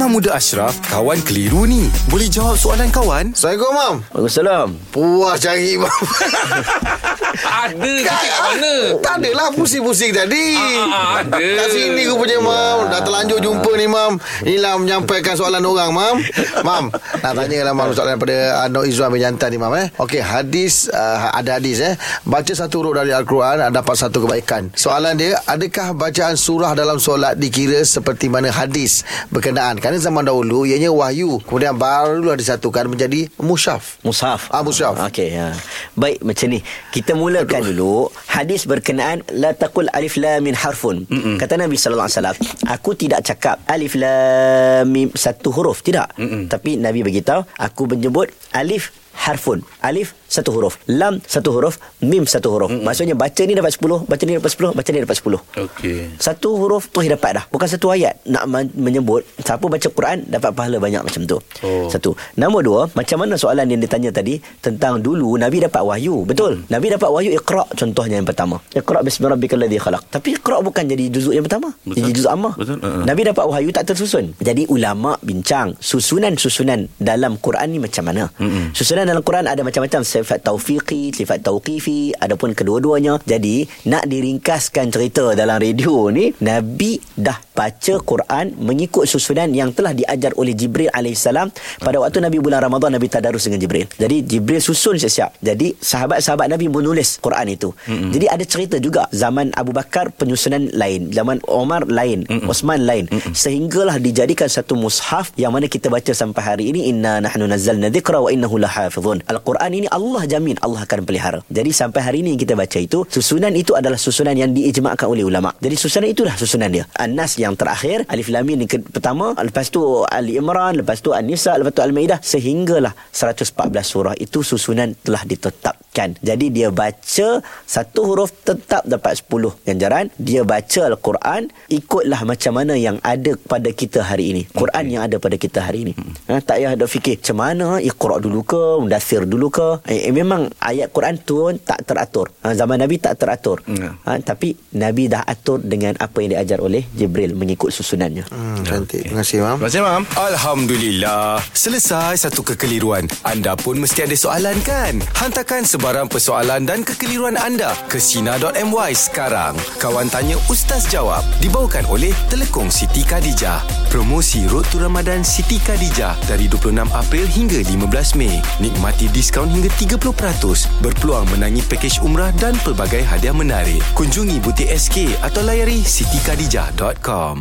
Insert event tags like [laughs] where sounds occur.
Imam Muda Ashraf, kawan keliru ni. Boleh jawab soalan kawan? Assalamualaikum, Mam. Waalaikumsalam. Puas cari, Mam. [laughs] Ada kat mana? Tak adalah pusing-pusing tadi. Ah, ah, ada. Kat sini aku punya, Mam. Dah terlanjur jumpa ni, Mam. Inilah menyampaikan soalan orang, Mam. Mam, nak tanya lah, Mam. Soalan daripada Anok Izzuan bin Jantan ni, Mam. Eh. Okey, hadis, uh, ada hadis, eh. Baca satu huruf dari Al-Quran, dapat satu kebaikan. Soalan dia, adakah bacaan surah dalam solat dikira seperti mana hadis berkenaan? Kerana zaman dahulu, ianya wahyu. Kemudian barulah disatukan menjadi musyaf. Mushaf. Ah, mushaf. Okey, ha. Baik macam ni. Kita mulakan dulu hadis berkenaan la taqul alif lam min harfun. Mm-mm. Kata Nabi sallallahu alaihi wasallam, aku tidak cakap alif lam mim satu huruf, tidak. Mm-mm. Tapi Nabi beritahu, aku menyebut alif harfun. Alif satu huruf, lam satu huruf, mim satu huruf. Mm-mm. Maksudnya baca ni dapat 10, baca ni dapat 10, baca ni dapat 10. Okey. Satu huruf tu dapat dah. Bukan satu ayat nak men- menyebut siapa baca Quran dapat pahala banyak macam tu. Oh. Satu. Nombor dua, macam mana soalan yang ditanya tadi tentang dulu Nabi dapat wahyu. Betul. Nabi dapat wahyu Iqra contohnya yang pertama. Iqra bismi rabbikal ladzi khalaq. Tapi Iqra bukan jadi juzuk yang pertama. Betul. Jadi juzuk ammah. Betul. Uh-uh. Nabi dapat wahyu tak tersusun. Jadi ulama bincang susunan-susunan dalam Quran ni macam mana. Mm-mm. Susunan dalam Quran ada macam-macam sifat taufiqi, sifat tauqifi, adapun kedua-duanya. Jadi nak diringkaskan cerita dalam radio ni, Nabi dah baca Quran mengikut susunan yang telah diajar oleh Jibril alaihissalam pada waktu Nabi bulan Ramadan Nabi tadarus dengan Jibril. Jadi Jibril susun siap-siap. Jadi sahabat-sahabat Nabi menulis Quran itu. Mm-mm. Jadi ada cerita juga zaman Abu Bakar penyusunan lain, zaman Omar lain, Mm-mm. Osman lain. Mm-mm. Sehinggalah dijadikan satu mushaf yang mana kita baca sampai hari ini inna nahnu nazzalna dzikra wa innahu lahafizun. Al-Quran ini Allah jamin Allah akan pelihara. Jadi sampai hari ini yang kita baca itu susunan itu adalah susunan yang diijma'kan oleh ulama. Jadi susunan itulah susunan dia. An-Nas yang terakhir, Alif Lam Mim yang ke- pertama, lepas tu Ali Imran, lepas tu An-Nisa, lepas tu Al-Maidah sehinggalah 114 surah itu susunan telah ditetapkan. Jadi dia baca satu huruf tetap dapat 10 ganjaran. Dia baca Al-Quran ikutlah macam mana yang ada pada kita hari ini. Quran yang ada pada kita hari ini. Ha, tak payah ada fikir macam mana Iqra dulu ke, Mudathir dulu ke. Eh, eh, memang ayat Quran turun tak teratur. Ha, zaman Nabi tak teratur. Ya. Ha, tapi Nabi dah atur dengan apa yang diajar oleh Jibril mengikut susunannya. Hmm, cantik. Terima kasih, Mam. Terima kasih, Mam. Alhamdulillah. Selesai satu kekeliruan. Anda pun mesti ada soalan kan? Hantarkan sebarang persoalan dan kekeliruan anda ke Sina.my sekarang. Kawan Tanya Ustaz Jawab dibawakan oleh Telekong Siti Khadijah. Promosi Road to Ramadan Siti Khadijah dari 26 April hingga 15 Mei. Nikmati diskaun hingga 30%. Berpeluang menangi pakej umrah dan pelbagai hadiah menarik. Kunjungi butik SK atau layari sitikadijah.com. Um.